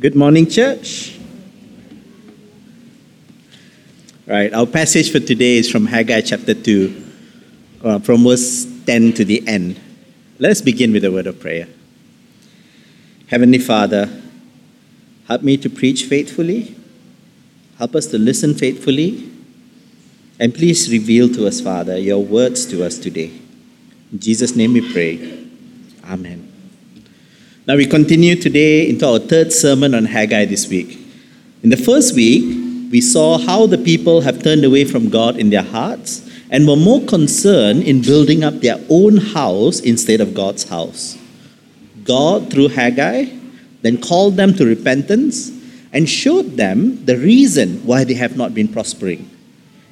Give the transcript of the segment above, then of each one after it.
Good morning, church. Right, our passage for today is from Haggai chapter 2, uh, from verse 10 to the end. Let us begin with a word of prayer. Heavenly Father, help me to preach faithfully, help us to listen faithfully, and please reveal to us, Father, your words to us today. In Jesus' name we pray. Amen. Now we continue today into our third sermon on Haggai this week. In the first week, we saw how the people have turned away from God in their hearts and were more concerned in building up their own house instead of God's house. God, through Haggai, then called them to repentance and showed them the reason why they have not been prospering.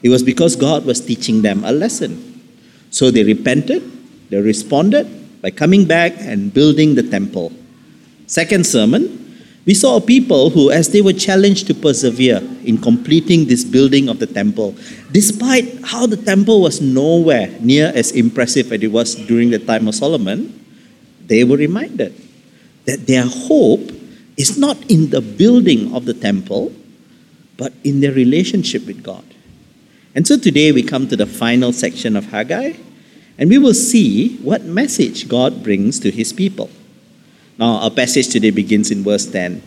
It was because God was teaching them a lesson. So they repented, they responded by coming back and building the temple. Second sermon, we saw a people who, as they were challenged to persevere in completing this building of the temple, despite how the temple was nowhere near as impressive as it was during the time of Solomon, they were reminded that their hope is not in the building of the temple, but in their relationship with God. And so today we come to the final section of Haggai, and we will see what message God brings to his people. Now, our passage today begins in verse 10.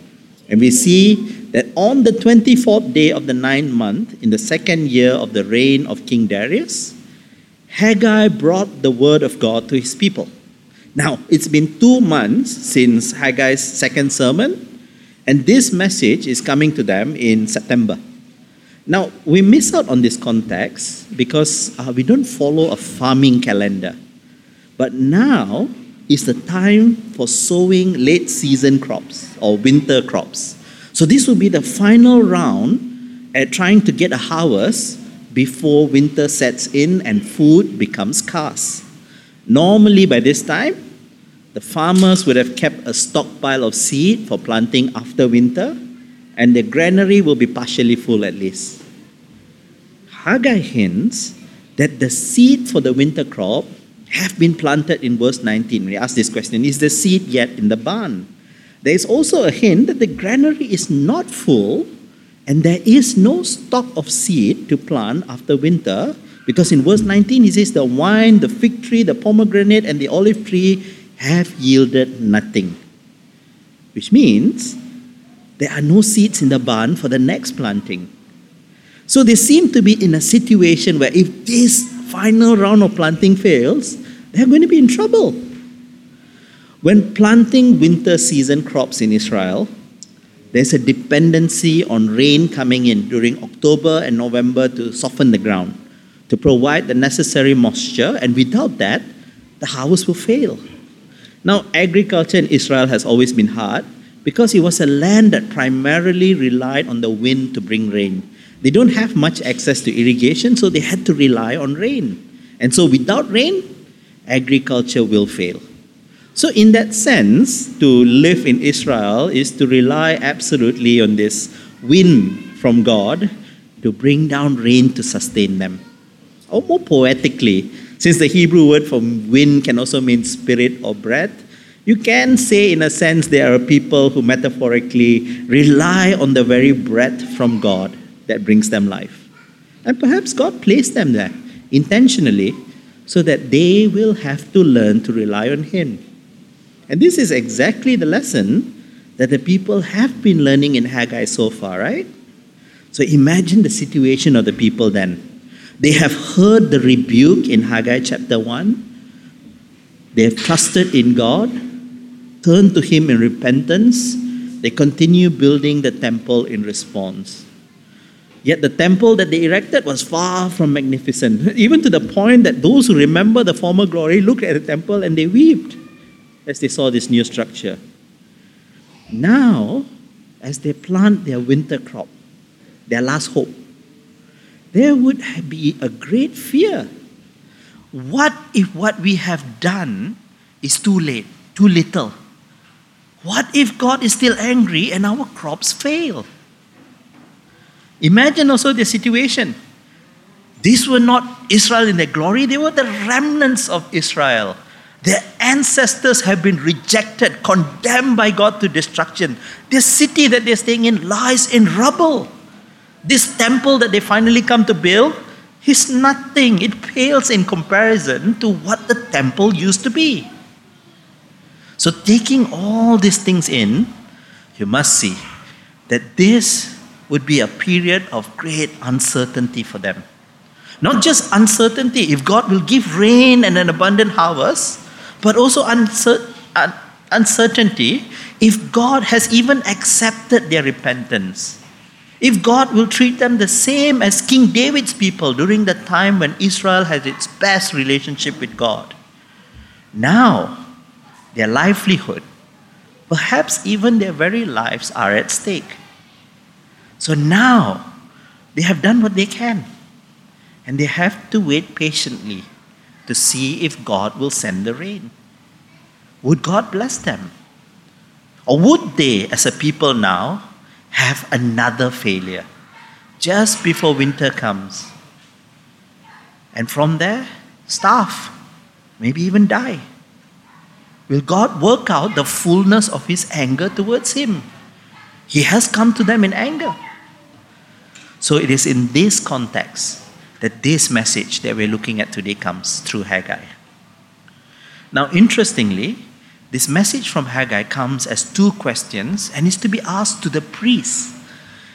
And we see that on the 24th day of the ninth month, in the second year of the reign of King Darius, Haggai brought the word of God to his people. Now, it's been two months since Haggai's second sermon, and this message is coming to them in September. Now, we miss out on this context because uh, we don't follow a farming calendar. But now, is the time for sowing late season crops or winter crops. So this will be the final round at trying to get a harvest before winter sets in and food becomes scarce. Normally, by this time, the farmers would have kept a stockpile of seed for planting after winter, and the granary will be partially full at least. Haggai hints that the seed for the winter crop have been planted in verse 19. We ask this question Is the seed yet in the barn? There is also a hint that the granary is not full and there is no stock of seed to plant after winter because in verse 19 he says, The wine, the fig tree, the pomegranate, and the olive tree have yielded nothing. Which means there are no seeds in the barn for the next planting. So they seem to be in a situation where if this final round of planting fails, they're going to be in trouble. When planting winter season crops in Israel, there's a dependency on rain coming in during October and November to soften the ground, to provide the necessary moisture, and without that, the harvest will fail. Now, agriculture in Israel has always been hard because it was a land that primarily relied on the wind to bring rain. They don't have much access to irrigation, so they had to rely on rain. And so, without rain, agriculture will fail. So, in that sense, to live in Israel is to rely absolutely on this wind from God to bring down rain to sustain them. Or more poetically, since the Hebrew word for wind can also mean spirit or breath, you can say, in a sense, there are people who metaphorically rely on the very breath from God that brings them life. And perhaps God placed them there intentionally so that they will have to learn to rely on Him. And this is exactly the lesson that the people have been learning in Haggai so far, right? So imagine the situation of the people then. They have heard the rebuke in Haggai chapter 1. They have trusted in God, turned to Him in repentance. They continue building the temple in response. Yet the temple that they erected was far from magnificent, even to the point that those who remember the former glory looked at the temple and they wept as they saw this new structure. Now, as they plant their winter crop, their last hope, there would be a great fear. What if what we have done is too late, too little? What if God is still angry and our crops fail? Imagine also the situation. These were not Israel in their glory, they were the remnants of Israel. Their ancestors have been rejected, condemned by God to destruction. This city that they're staying in lies in rubble. This temple that they finally come to build is nothing. It pales in comparison to what the temple used to be. So, taking all these things in, you must see that this would be a period of great uncertainty for them. Not just uncertainty, if God will give rain and an abundant harvest, but also uncer- uncertainty if God has even accepted their repentance. If God will treat them the same as King David's people during the time when Israel had its best relationship with God. Now, their livelihood, perhaps even their very lives, are at stake. So now, they have done what they can, and they have to wait patiently to see if God will send the rain. Would God bless them? Or would they, as a people now, have another failure just before winter comes? And from there, starve, maybe even die. Will God work out the fullness of his anger towards him? He has come to them in anger. So it is in this context that this message that we're looking at today comes through Haggai. Now, interestingly, this message from Haggai comes as two questions and is to be asked to the priests.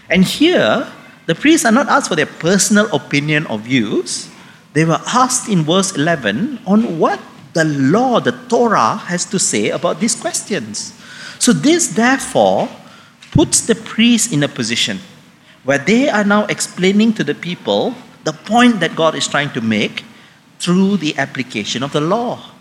And here, the priests are not asked for their personal opinion or views. They were asked in verse 11 on what the law, the Torah, has to say about these questions. So, this therefore puts the priests in a position where they are now explaining to the people the point that God is trying to make through the application of the law.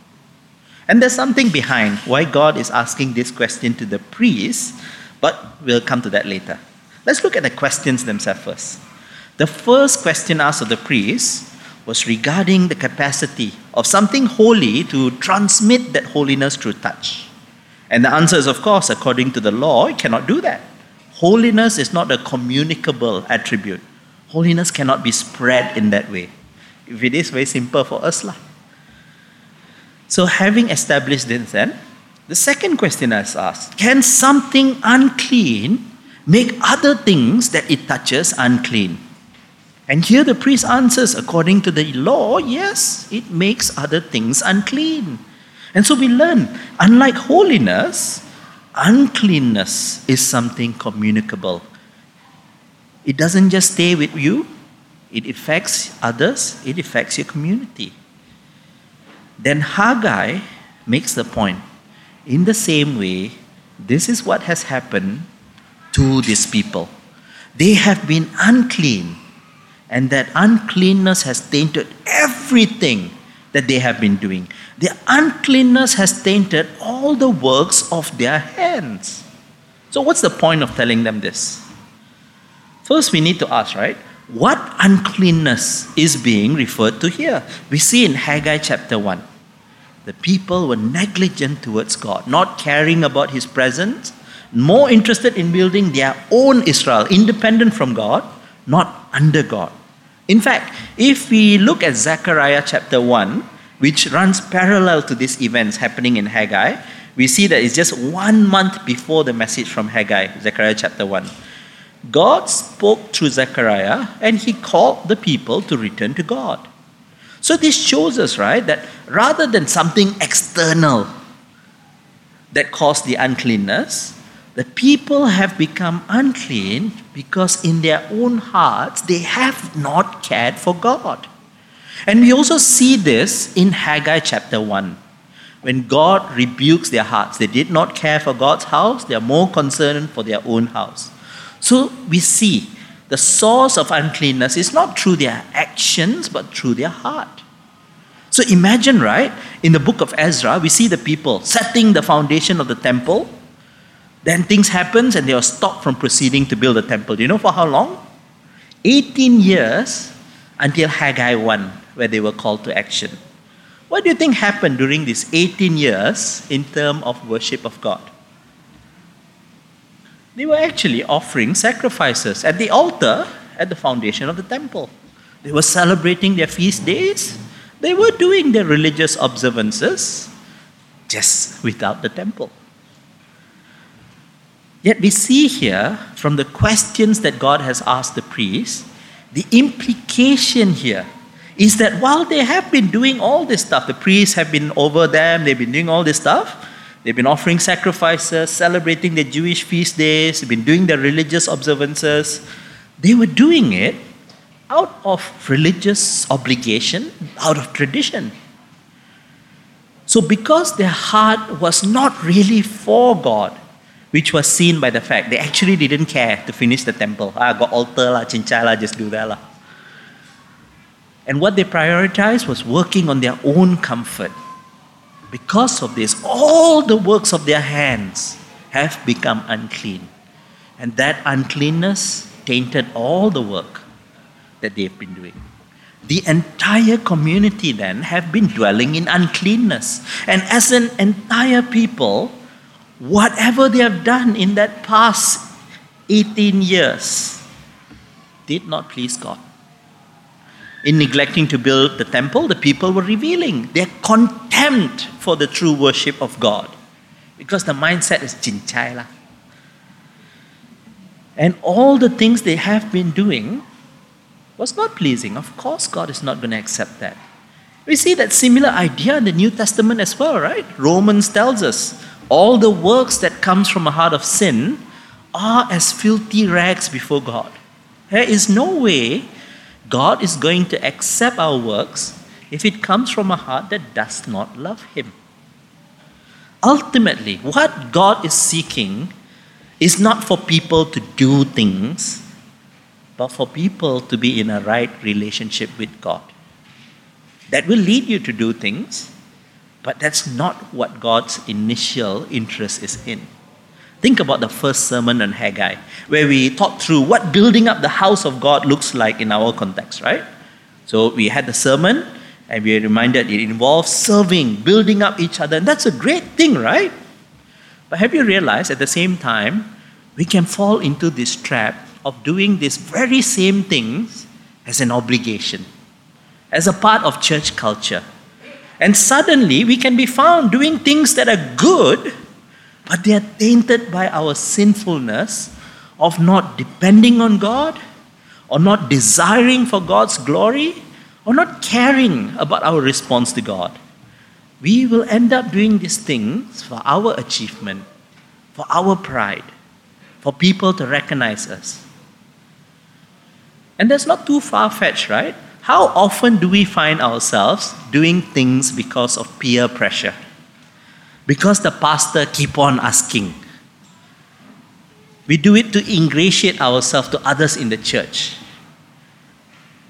And there's something behind why God is asking this question to the priests, but we'll come to that later. Let's look at the questions themselves first. The first question asked of the priests was regarding the capacity of something holy to transmit that holiness through touch. And the answer is, of course, according to the law, it cannot do that. Holiness is not a communicable attribute. Holiness cannot be spread in that way. If it is, very simple for us. Lah. So, having established this, then, the second question is asked Can something unclean make other things that it touches unclean? And here the priest answers, according to the law, yes, it makes other things unclean. And so we learn, unlike holiness, uncleanness is something communicable. It doesn't just stay with you, it affects others, it affects your community. Then Haggai makes the point in the same way, this is what has happened to these people. They have been unclean, and that uncleanness has tainted everything that they have been doing. Their uncleanness has tainted all the works of their hands. So, what's the point of telling them this? First, we need to ask, right? What uncleanness is being referred to here? We see in Haggai chapter 1. The people were negligent towards God, not caring about His presence, more interested in building their own Israel, independent from God, not under God. In fact, if we look at Zechariah chapter 1, which runs parallel to these events happening in Haggai, we see that it's just one month before the message from Haggai, Zechariah chapter 1. God spoke through Zechariah and he called the people to return to God. So this shows us, right, that rather than something external that caused the uncleanness, the people have become unclean because in their own hearts they have not cared for God. And we also see this in Haggai chapter 1. When God rebukes their hearts, they did not care for God's house, they are more concerned for their own house. So we see the source of uncleanness is not through their actions, but through their heart. So imagine, right, in the book of Ezra, we see the people setting the foundation of the temple. Then things happen and they are stopped from proceeding to build the temple. Do you know for how long? 18 years until Haggai 1, where they were called to action. What do you think happened during these 18 years in terms of worship of God? They were actually offering sacrifices at the altar at the foundation of the temple. They were celebrating their feast days. They were doing their religious observances. just without the temple. Yet we see here from the questions that God has asked the priests, the implication here is that while they have been doing all this stuff, the priests have been over them, they've been doing all this stuff, they've been offering sacrifices, celebrating the Jewish feast days, they've been doing their religious observances. They were doing it out of religious obligation, out of tradition. So, because their heart was not really for God, which was seen by the fact they actually didn't care to finish the temple. Ah, got altar lah, cincai lah, just do that lah. And what they prioritized was working on their own comfort. Because of this, all the works of their hands have become unclean. And that uncleanness tainted all the work that they've been doing. The entire community then have been dwelling in uncleanness. And as an entire people, whatever they have done in that past 18 years did not please God. In neglecting to build the temple, the people were revealing their contempt for the true worship of God. Because the mindset is lah. And all the things they have been doing was not pleasing. Of course, God is not going to accept that. We see that similar idea in the New Testament as well, right? Romans tells us all the works that comes from a heart of sin are as filthy rags before God. There is no way God is going to accept our works if it comes from a heart that does not love Him. Ultimately, what God is seeking is not for people to do things, but for people to be in a right relationship with God. That will lead you to do things, but that's not what God's initial interest is in. Think about the first sermon on Haggai, where we talked through what building up the house of God looks like in our context, right? So we had the sermon, and we are reminded it involves serving, building up each other, and that's a great thing, right? But have you realized at the same time, we can fall into this trap of doing these very same things as an obligation, as a part of church culture. And suddenly we can be found doing things that are good but they are tainted by our sinfulness of not depending on God, or not desiring for God's glory, or not caring about our response to God. We will end up doing these things for our achievement, for our pride, for people to recognize us. And that's not too far fetched, right? How often do we find ourselves doing things because of peer pressure? because the pastor keep on asking. We do it to ingratiate ourselves to others in the church.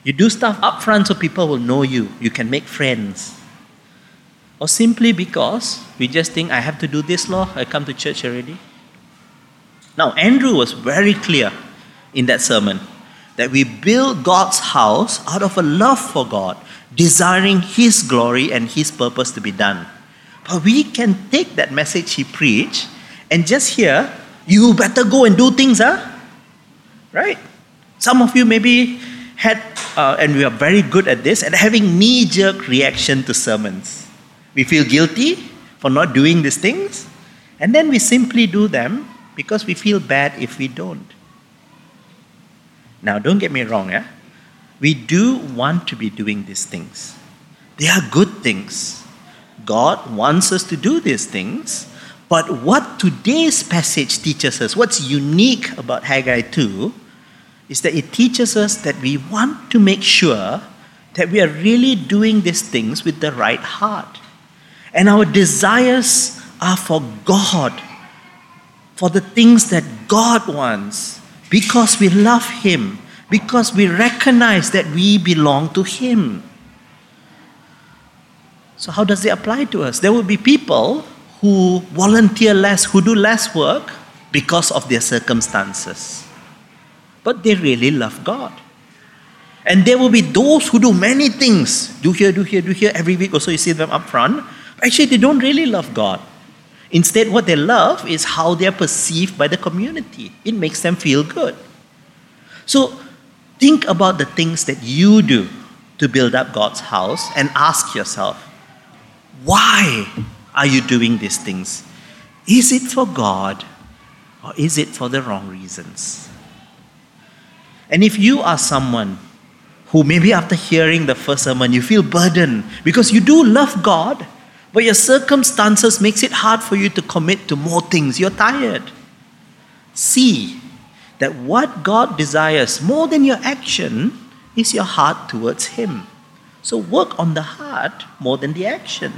You do stuff up front so people will know you. You can make friends. Or simply because we just think, I have to do this law, I come to church already. Now, Andrew was very clear in that sermon that we build God's house out of a love for God, desiring His glory and His purpose to be done. But we can take that message he preached and just hear, you better go and do things, huh? Right? Some of you maybe had, uh, and we are very good at this, at having knee jerk reaction to sermons. We feel guilty for not doing these things, and then we simply do them because we feel bad if we don't. Now, don't get me wrong, yeah? We do want to be doing these things. They are good things. God wants us to do these things. But what today's passage teaches us, what's unique about Haggai 2, is that it teaches us that we want to make sure that we are really doing these things with the right heart. And our desires are for God, for the things that God wants, because we love Him, because we recognize that we belong to Him. So, how does it apply to us? There will be people who volunteer less, who do less work because of their circumstances. But they really love God. And there will be those who do many things do here, do here, do here every week, also you see them up front. Actually, they don't really love God. Instead, what they love is how they are perceived by the community. It makes them feel good. So, think about the things that you do to build up God's house and ask yourself why are you doing these things? Is it for God or is it for the wrong reasons? And if you are someone who maybe after hearing the first sermon you feel burdened because you do love God, but your circumstances makes it hard for you to commit to more things, you're tired. See that what God desires more than your action is your heart towards Him. So work on the heart more than the action.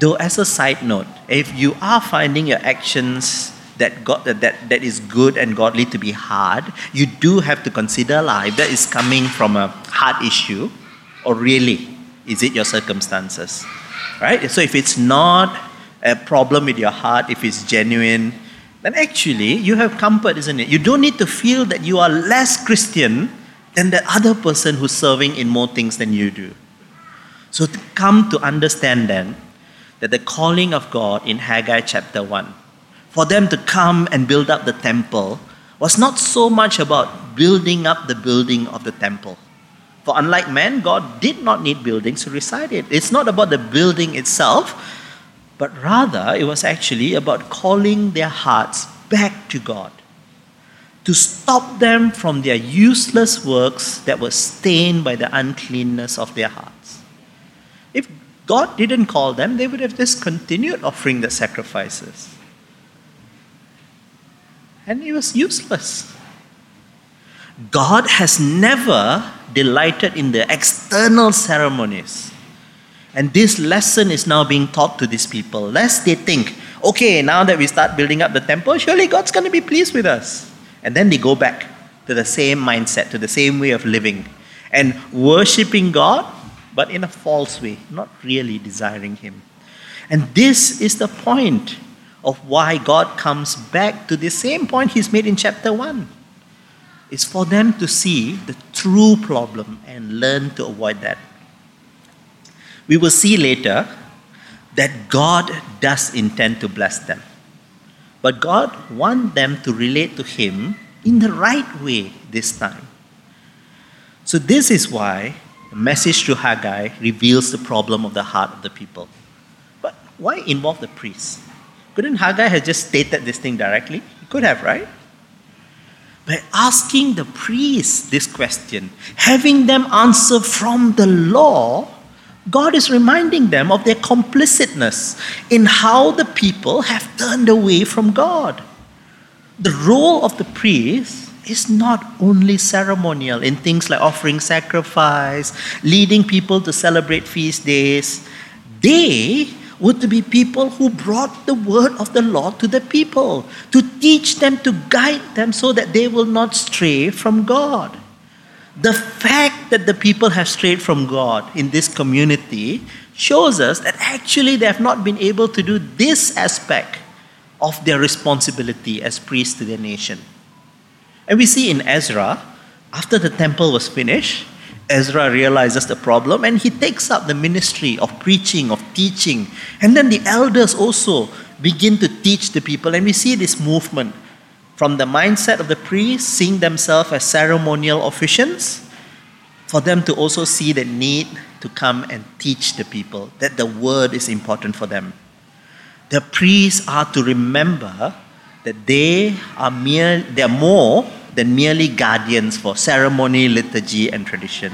Though, as a side note, if you are finding your actions that, God, that, that, is good and godly to be hard, you do have to consider life that is coming from a heart issue, or really, is it your circumstances? Right? So, if it's not a problem with your heart, if it's genuine, then actually you have comfort, isn't it? You don't need to feel that you are less Christian than the other person who's serving in more things than you do. So, to come to understand then that the calling of God in Haggai chapter 1, for them to come and build up the temple, was not so much about building up the building of the temple. For unlike man, God did not need buildings to reside in. It's not about the building itself, but rather it was actually about calling their hearts back to God. To stop them from their useless works that were stained by the uncleanness of their hearts. If God didn't call them, they would have just continued offering the sacrifices. And it was useless. God has never delighted in the external ceremonies. And this lesson is now being taught to these people, lest they think, okay, now that we start building up the temple, surely God's going to be pleased with us. And then they go back to the same mindset, to the same way of living, and worshiping God but in a false way, not really desiring Him. And this is the point of why God comes back to the same point He's made in chapter 1. It's for them to see the true problem and learn to avoid that. We will see later that God does intend to bless them. But God wants them to relate to Him in the right way this time. So, this is why the message to Haggai reveals the problem of the heart of the people. But why involve the priests? Couldn't Haggai have just stated this thing directly? He could have, right? By asking the priests this question, having them answer from the law, God is reminding them of their complicitness in how the people have turned away from God. The role of the priest is not only ceremonial in things like offering sacrifice, leading people to celebrate feast days. They were to be people who brought the word of the Lord to the people, to teach them, to guide them so that they will not stray from God. The fact that the people have strayed from God in this community shows us that actually they have not been able to do this aspect of their responsibility as priests to their nation. And we see in Ezra, after the temple was finished, Ezra realizes the problem and he takes up the ministry of preaching, of teaching. And then the elders also begin to teach the people. And we see this movement from the mindset of the priests, seeing themselves as ceremonial officials, for them to also see the need to come and teach the people that the word is important for them. The priests are to remember that they are mere, they are more than merely guardians for ceremony, liturgy, and tradition.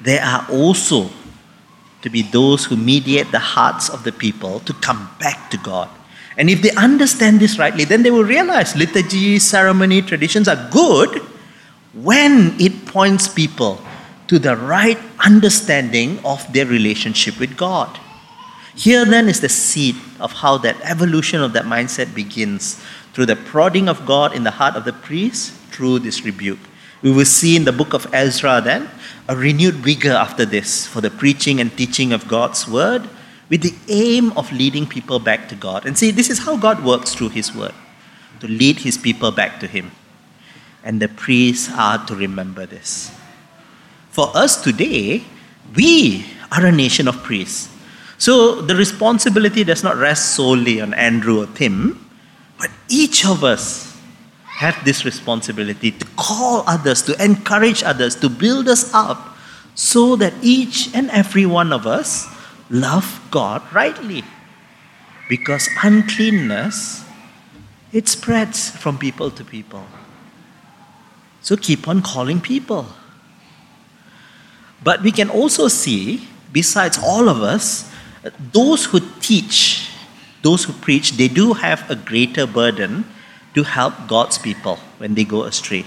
They are also to be those who mediate the hearts of the people to come back to God. And if they understand this rightly, then they will realize liturgy, ceremony, traditions are good when it points people to the right understanding of their relationship with God. Here then is the seed of how that evolution of that mindset begins through the prodding of God in the heart of the priest through this rebuke. We will see in the book of Ezra then a renewed vigor after this for the preaching and teaching of God's word with the aim of leading people back to God. And see, this is how God works through his word to lead his people back to him. And the priests are to remember this. For us today, we are a nation of priests. So the responsibility does not rest solely on Andrew or Tim, but each of us have this responsibility to call others, to encourage others, to build us up, so that each and every one of us love God rightly. Because uncleanness, it spreads from people to people. So keep on calling people. But we can also see, besides all of us, those who teach, those who preach, they do have a greater burden to help God's people when they go astray.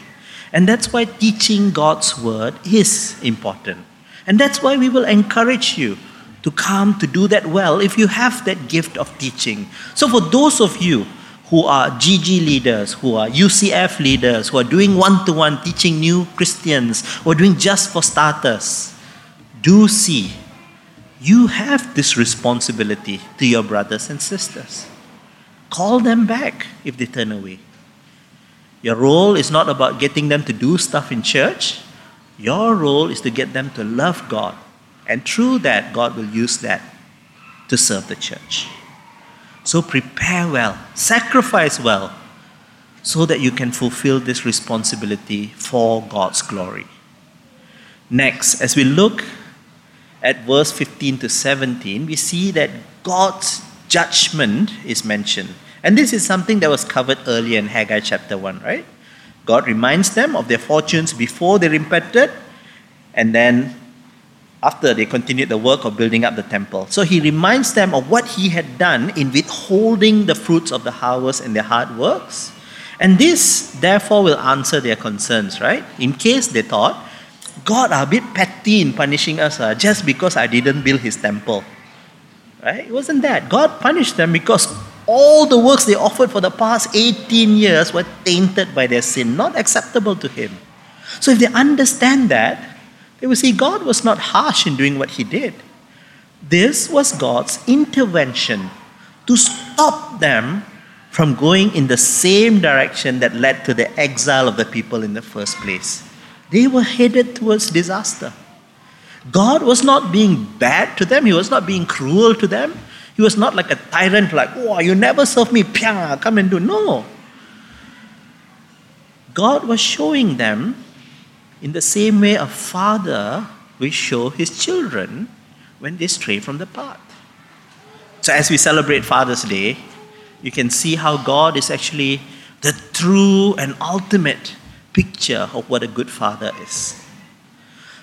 And that's why teaching God's word is important. And that's why we will encourage you to come to do that well if you have that gift of teaching. So, for those of you who are GG leaders, who are UCF leaders, who are doing one to one teaching new Christians, who are doing just for starters, do see you have this responsibility to your brothers and sisters. Call them back if they turn away. Your role is not about getting them to do stuff in church. Your role is to get them to love God. And through that, God will use that to serve the church. So prepare well, sacrifice well, so that you can fulfill this responsibility for God's glory. Next, as we look at verse 15 to 17, we see that God's judgment is mentioned. And this is something that was covered earlier in Haggai chapter 1, right? God reminds them of their fortunes before they're repented, and then after they continued the work of building up the temple. So he reminds them of what he had done in withholding the fruits of the harvest and their hard works. And this, therefore, will answer their concerns, right? In case they thought, God are a bit petty in punishing us uh, just because I didn't build his temple. Right? It wasn't that. God punished them because all the works they offered for the past 18 years were tainted by their sin, not acceptable to Him. So if they understand that, they will see God was not harsh in doing what He did. This was God's intervention to stop them from going in the same direction that led to the exile of the people in the first place. They were headed towards disaster. God was not being bad to them, He was not being cruel to them. He was not like a tyrant, like, oh, you never serve me, pia, come and do. No. God was showing them in the same way a father will show his children when they stray from the path. So, as we celebrate Father's Day, you can see how God is actually the true and ultimate picture of what a good father is.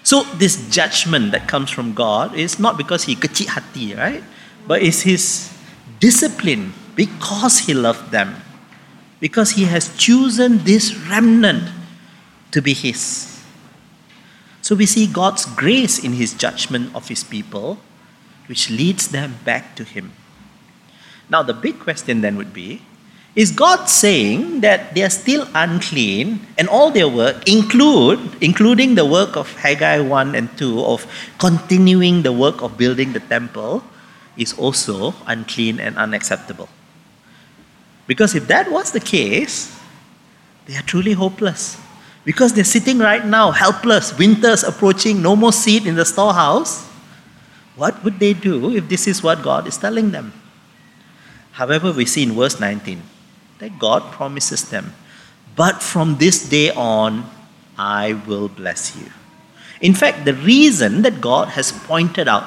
So, this judgment that comes from God is not because he kecil hati, right? but it's his discipline because he loved them, because he has chosen this remnant to be his. So we see God's grace in his judgment of his people, which leads them back to him. Now, the big question then would be is God saying that they are still unclean and all their work, include, including the work of Haggai 1 and 2 of continuing the work of building the temple, is also unclean and unacceptable. Because if that was the case, they are truly hopeless. Because they're sitting right now helpless, winter's approaching, no more seed in the storehouse. What would they do if this is what God is telling them? However, we see in verse 19 that God promises them, But from this day on, I will bless you. In fact, the reason that God has pointed out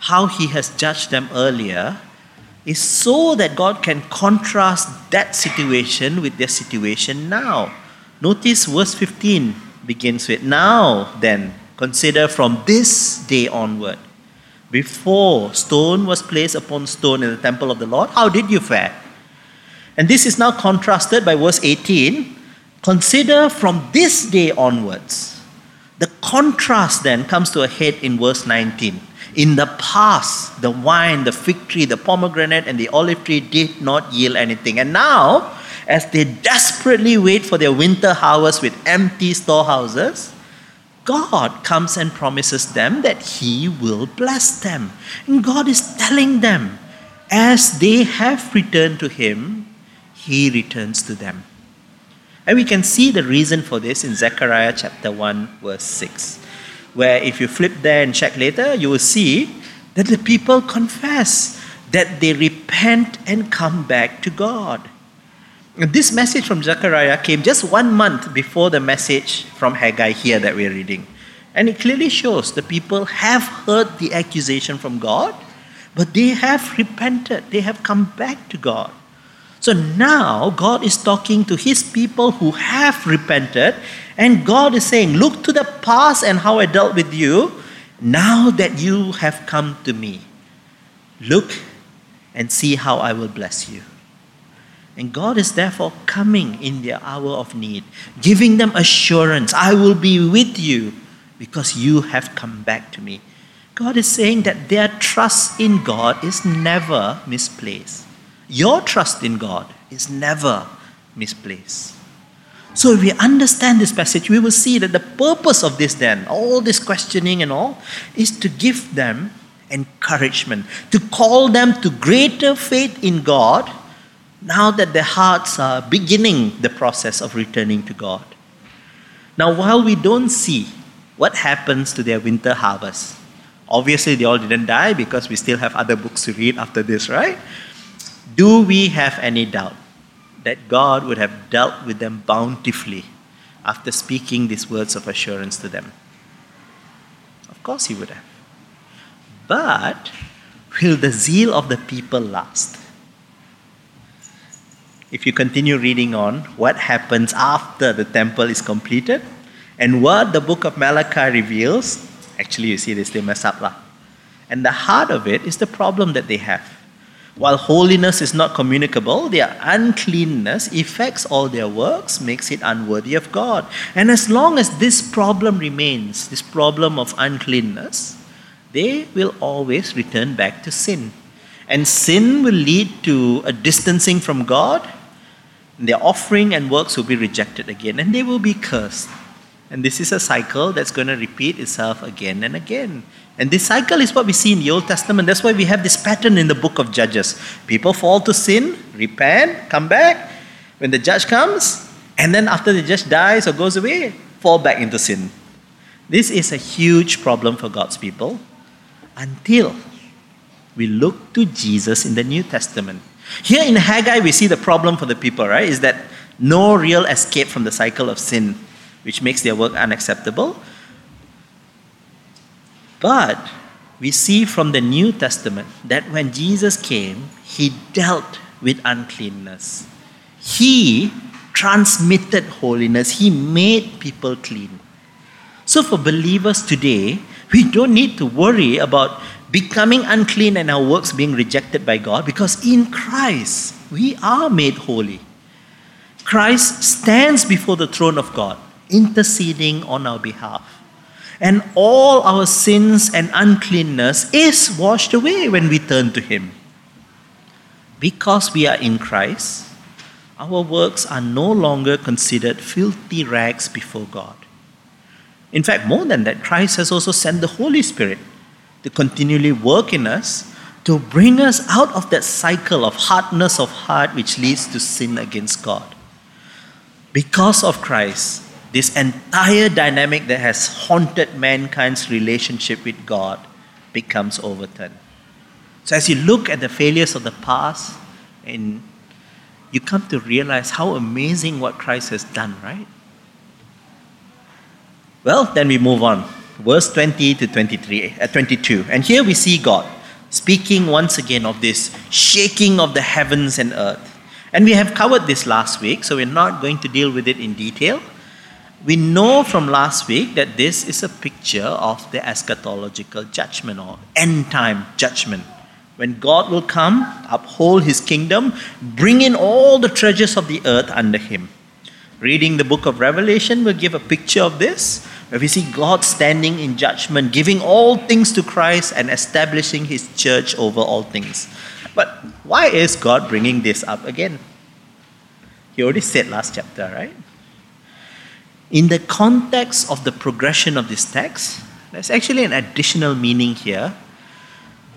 how he has judged them earlier is so that God can contrast that situation with their situation now. Notice verse 15 begins with Now then, consider from this day onward. Before stone was placed upon stone in the temple of the Lord, how did you fare? And this is now contrasted by verse 18. Consider from this day onwards. The contrast then comes to a head in verse 19. In the past, the wine, the fig tree, the pomegranate, and the olive tree did not yield anything. And now, as they desperately wait for their winter harvest with empty storehouses, God comes and promises them that He will bless them. And God is telling them, as they have returned to Him, He returns to them. And we can see the reason for this in Zechariah chapter 1, verse 6 where if you flip there and check later, you will see that the people confess that they repent and come back to God. This message from Zechariah came just one month before the message from Haggai here that we're reading. And it clearly shows the people have heard the accusation from God, but they have repented. They have come back to God. So now God is talking to his people who have repented, and God is saying, Look to the past and how I dealt with you. Now that you have come to me, look and see how I will bless you. And God is therefore coming in their hour of need, giving them assurance I will be with you because you have come back to me. God is saying that their trust in God is never misplaced. Your trust in God is never misplaced. So, if we understand this passage, we will see that the purpose of this, then, all this questioning and all, is to give them encouragement, to call them to greater faith in God now that their hearts are beginning the process of returning to God. Now, while we don't see what happens to their winter harvest, obviously they all didn't die because we still have other books to read after this, right? Do we have any doubt that God would have dealt with them bountifully after speaking these words of assurance to them? Of course, He would have. But will the zeal of the people last? If you continue reading on, what happens after the temple is completed and what the book of Malachi reveals, actually, you see, they still mess up. Lah. And the heart of it is the problem that they have. While holiness is not communicable, their uncleanness affects all their works, makes it unworthy of God. And as long as this problem remains, this problem of uncleanness, they will always return back to sin. And sin will lead to a distancing from God. Their offering and works will be rejected again, and they will be cursed. And this is a cycle that's going to repeat itself again and again. And this cycle is what we see in the Old Testament. That's why we have this pattern in the book of Judges. People fall to sin, repent, come back. When the judge comes, and then after the judge dies or goes away, fall back into sin. This is a huge problem for God's people until we look to Jesus in the New Testament. Here in Haggai, we see the problem for the people, right? Is that no real escape from the cycle of sin, which makes their work unacceptable. But we see from the New Testament that when Jesus came, he dealt with uncleanness. He transmitted holiness, he made people clean. So, for believers today, we don't need to worry about becoming unclean and our works being rejected by God because in Christ we are made holy. Christ stands before the throne of God, interceding on our behalf and all our sins and uncleanness is washed away when we turn to Him. Because we are in Christ, our works are no longer considered filthy rags before God. In fact, more than that, Christ has also sent the Holy Spirit to continually work in us to bring us out of that cycle of hardness of heart which leads to sin against God. Because of Christ, this entire dynamic that has haunted mankind's relationship with God becomes overturned. So, as you look at the failures of the past, and you come to realize how amazing what Christ has done, right? Well, then we move on. Verse 20 to 23, uh, 22. And here we see God speaking once again of this shaking of the heavens and earth. And we have covered this last week, so we're not going to deal with it in detail. We know from last week that this is a picture of the eschatological judgment or end time judgment. When God will come, uphold his kingdom, bring in all the treasures of the earth under him. Reading the book of Revelation will give a picture of this, where we see God standing in judgment, giving all things to Christ and establishing his church over all things. But why is God bringing this up again? He already said last chapter, right? In the context of the progression of this text, there's actually an additional meaning here.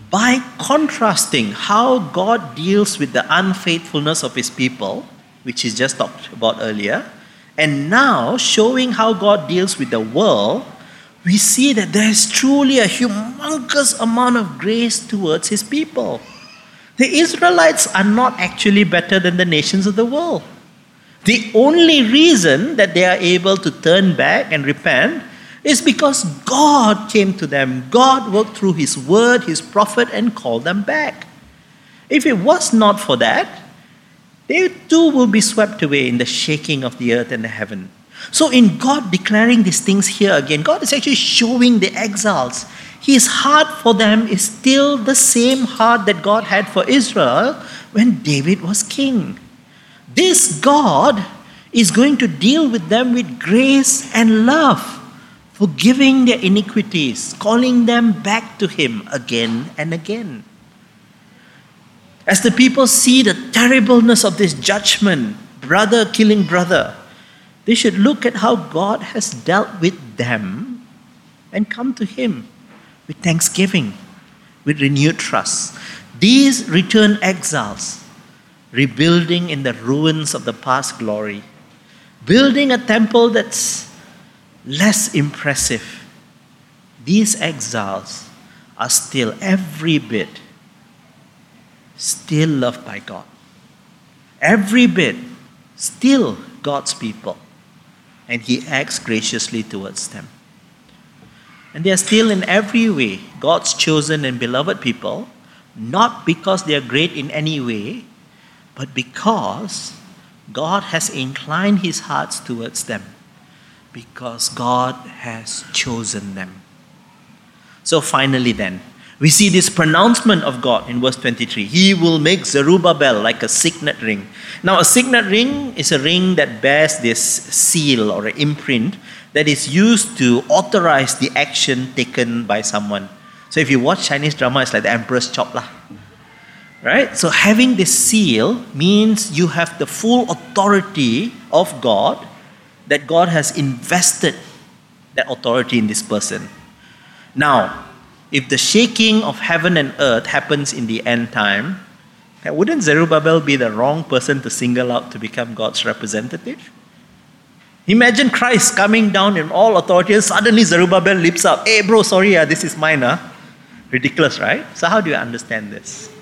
By contrasting how God deals with the unfaithfulness of his people, which is just talked about earlier, and now showing how God deals with the world, we see that there is truly a humongous amount of grace towards his people. The Israelites are not actually better than the nations of the world. The only reason that they are able to turn back and repent is because God came to them. God worked through His word, His prophet, and called them back. If it was not for that, they too will be swept away in the shaking of the earth and the heaven. So, in God declaring these things here again, God is actually showing the exiles his heart for them is still the same heart that God had for Israel when David was king. This God is going to deal with them with grace and love, forgiving their iniquities, calling them back to Him again and again. As the people see the terribleness of this judgment, brother killing brother, they should look at how God has dealt with them and come to Him with thanksgiving, with renewed trust. These returned exiles, rebuilding in the ruins of the past glory, building a temple that's less impressive. These exiles are still every bit still loved by God. Every bit still God's people. And He acts graciously towards them. And they are still, in every way, God's chosen and beloved people, not because they are great in any way, but because God has inclined his hearts towards them, because God has chosen them. So, finally, then, we see this pronouncement of God in verse 23. He will make Zerubbabel like a signet ring. Now, a signet ring is a ring that bears this seal or an imprint that is used to authorize the action taken by someone. So if you watch Chinese drama, it's like the emperor's chop lah. Right? So having this seal means you have the full authority of God, that God has invested that authority in this person. Now, if the shaking of heaven and earth happens in the end time, wouldn't Zerubbabel be the wrong person to single out to become God's representative? Imagine Christ coming down in all authority, and suddenly Zerubbabel leaps up. Hey, bro, sorry, uh, this is mine. Uh. Ridiculous, right? So, how do you understand this?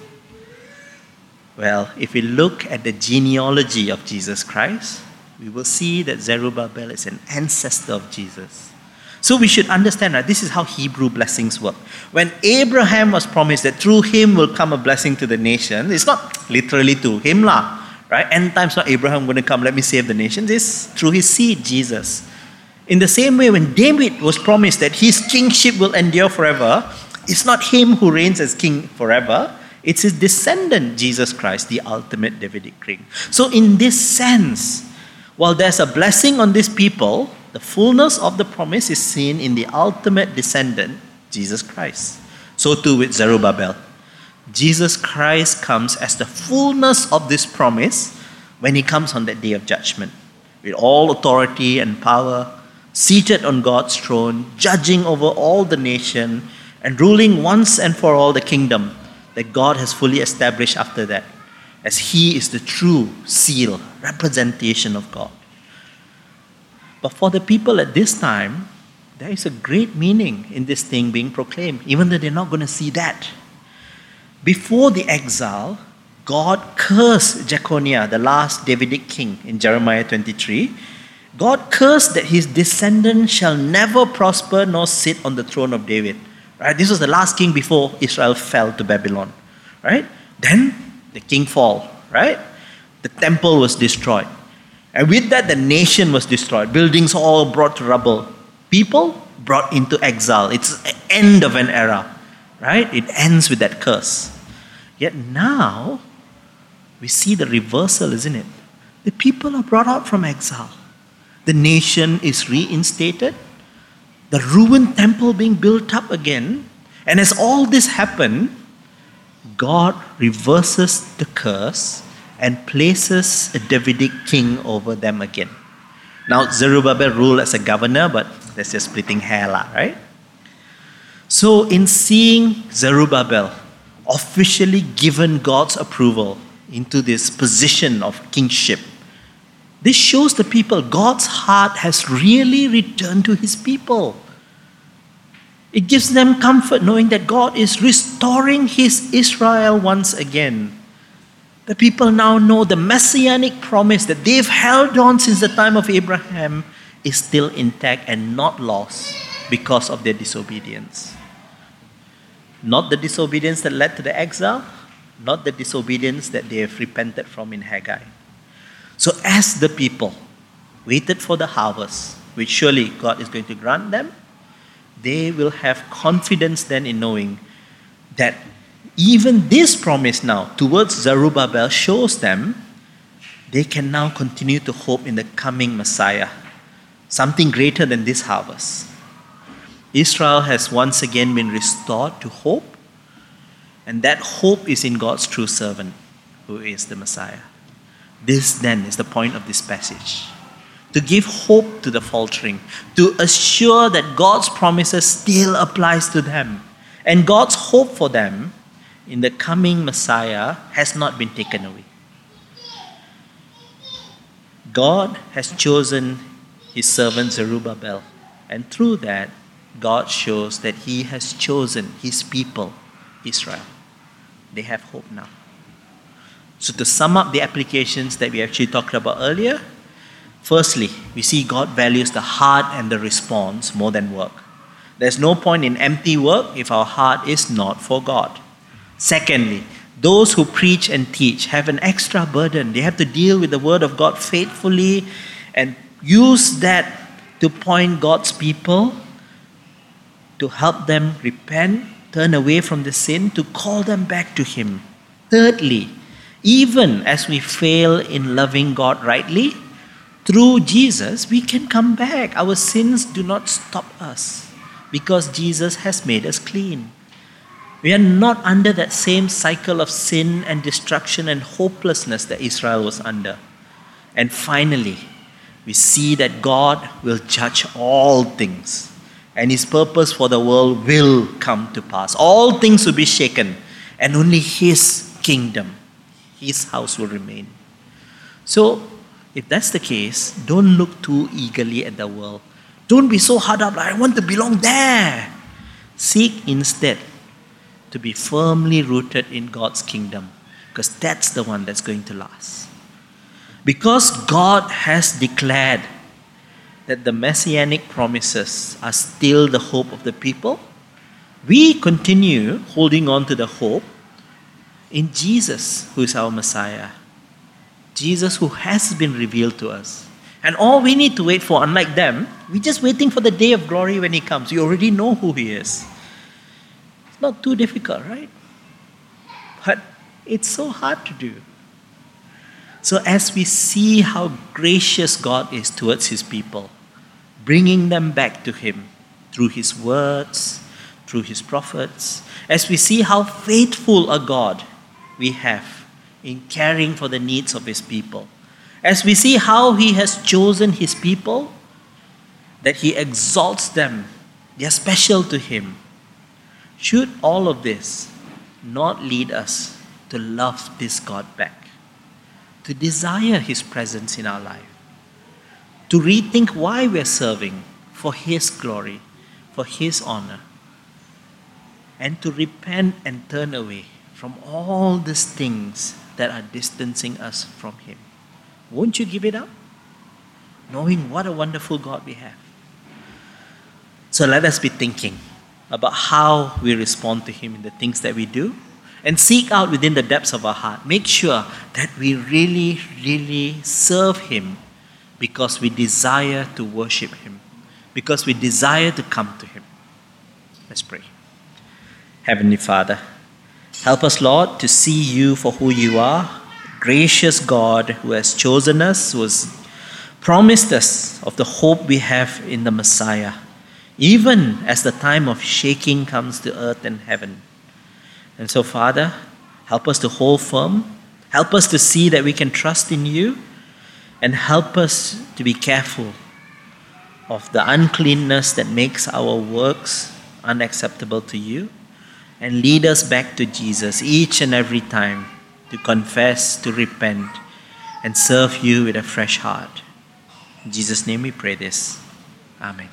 Well, if we look at the genealogy of Jesus Christ, we will see that Zerubbabel is an ancestor of Jesus. So we should understand that this is how Hebrew blessings work. When Abraham was promised that through him will come a blessing to the nation, it's not literally to him lah. Right? End times not Abraham going to come, let me save the nations. It's through his seed, Jesus. In the same way, when David was promised that his kingship will endure forever, it's not him who reigns as king forever, it's his descendant, Jesus Christ, the ultimate Davidic king. So, in this sense, while there's a blessing on these people, the fullness of the promise is seen in the ultimate descendant, Jesus Christ. So too with Zerubbabel. Jesus Christ comes as the fullness of this promise when he comes on that day of judgment with all authority and power, seated on God's throne, judging over all the nation, and ruling once and for all the kingdom that God has fully established after that, as he is the true seal, representation of God. But for the people at this time, there is a great meaning in this thing being proclaimed, even though they're not going to see that. Before the exile, God cursed Jeconiah, the last Davidic king, in Jeremiah 23. God cursed that his descendant shall never prosper nor sit on the throne of David. Right? This was the last king before Israel fell to Babylon. Right? Then the king fall. Right? The temple was destroyed. And with that, the nation was destroyed. Buildings all brought to rubble. People brought into exile. It's the end of an era, right? It ends with that curse. Yet now, we see the reversal, isn't it? The people are brought out from exile. The nation is reinstated. The ruined temple being built up again. And as all this happened, God reverses the curse and places a Davidic king over them again. Now, Zerubbabel ruled as a governor, but that's just splitting hair, lah, right? So, in seeing Zerubbabel officially given God's approval into this position of kingship, this shows the people God's heart has really returned to his people. It gives them comfort knowing that God is restoring his Israel once again. The people now know the messianic promise that they've held on since the time of Abraham is still intact and not lost. because of their disobedience. Not the disobedience that led to the exile, not the disobedience that they have repented from in Haggai. So, as the people waited for the harvest, which surely God is going to grant them, they will have confidence then in knowing that even this promise now towards Zerubbabel shows them they can now continue to hope in the coming Messiah, something greater than this harvest. Israel has once again been restored to hope, and that hope is in God's true servant, who is the Messiah. This then is the point of this passage to give hope to the faltering, to assure that God's promises still applies to them, and God's hope for them in the coming Messiah has not been taken away. God has chosen his servant Zerubbabel, and through that, God shows that He has chosen His people, Israel. They have hope now. So, to sum up the applications that we actually talked about earlier, firstly, we see God values the heart and the response more than work. There's no point in empty work if our heart is not for God. Secondly, those who preach and teach have an extra burden. They have to deal with the Word of God faithfully and use that to point God's people to help them repent, turn away from the sin, to call them back to Him. Thirdly, even as we fail in loving God rightly, through Jesus, we can come back. Our sins do not stop us because Jesus has made us clean. We are not under that same cycle of sin and destruction and hopelessness that Israel was under. And finally, we see that God will judge all things and his purpose for the world will come to pass. All things will be shaken, and only his kingdom, his house will remain. So, if that's the case, don't look too eagerly at the world. Don't be so hard up, like, I want to belong there. Seek instead to be firmly rooted in God's kingdom, because that's the one that's going to last. Because God has declared that the messianic promises are still the hope of the people, we continue holding on to the hope in Jesus, who is our Messiah. Jesus, who has been revealed to us. And all we need to wait for, unlike them, we're just waiting for the day of glory when He comes. We already know who He is. It's not too difficult, right? But it's so hard to do. So, as we see how gracious God is towards His people, bringing them back to Him through His words, through His prophets, as we see how faithful a God we have in caring for the needs of His people, as we see how He has chosen His people, that He exalts them, they are special to Him. Should all of this not lead us to love this God back, to desire His presence in our life? to rethink why we're serving for His glory, for His honor, and to repent and turn away from all these things that are distancing us from Him. Won't you give it up? Knowing what a wonderful God we have. So let us be thinking about how we respond to Him in the things that we do and seek out within the depths of our heart. Make sure that we really, really serve Him because we desire to worship Him, because we desire to come to Him. Let's pray. Heavenly Father, help us, Lord, to see you for who you are, gracious God who has chosen us, who has promised us of the hope we have in the Messiah, even as the time of shaking comes to earth and heaven. And so, Father, help us to hold firm. Help us to see that we can trust in you and help us to be careful of the uncleanness that makes our works unacceptable to you and lead us back to Jesus each and every time to confess, to repent, and serve you with a fresh heart. In Jesus' name we pray this. Amen.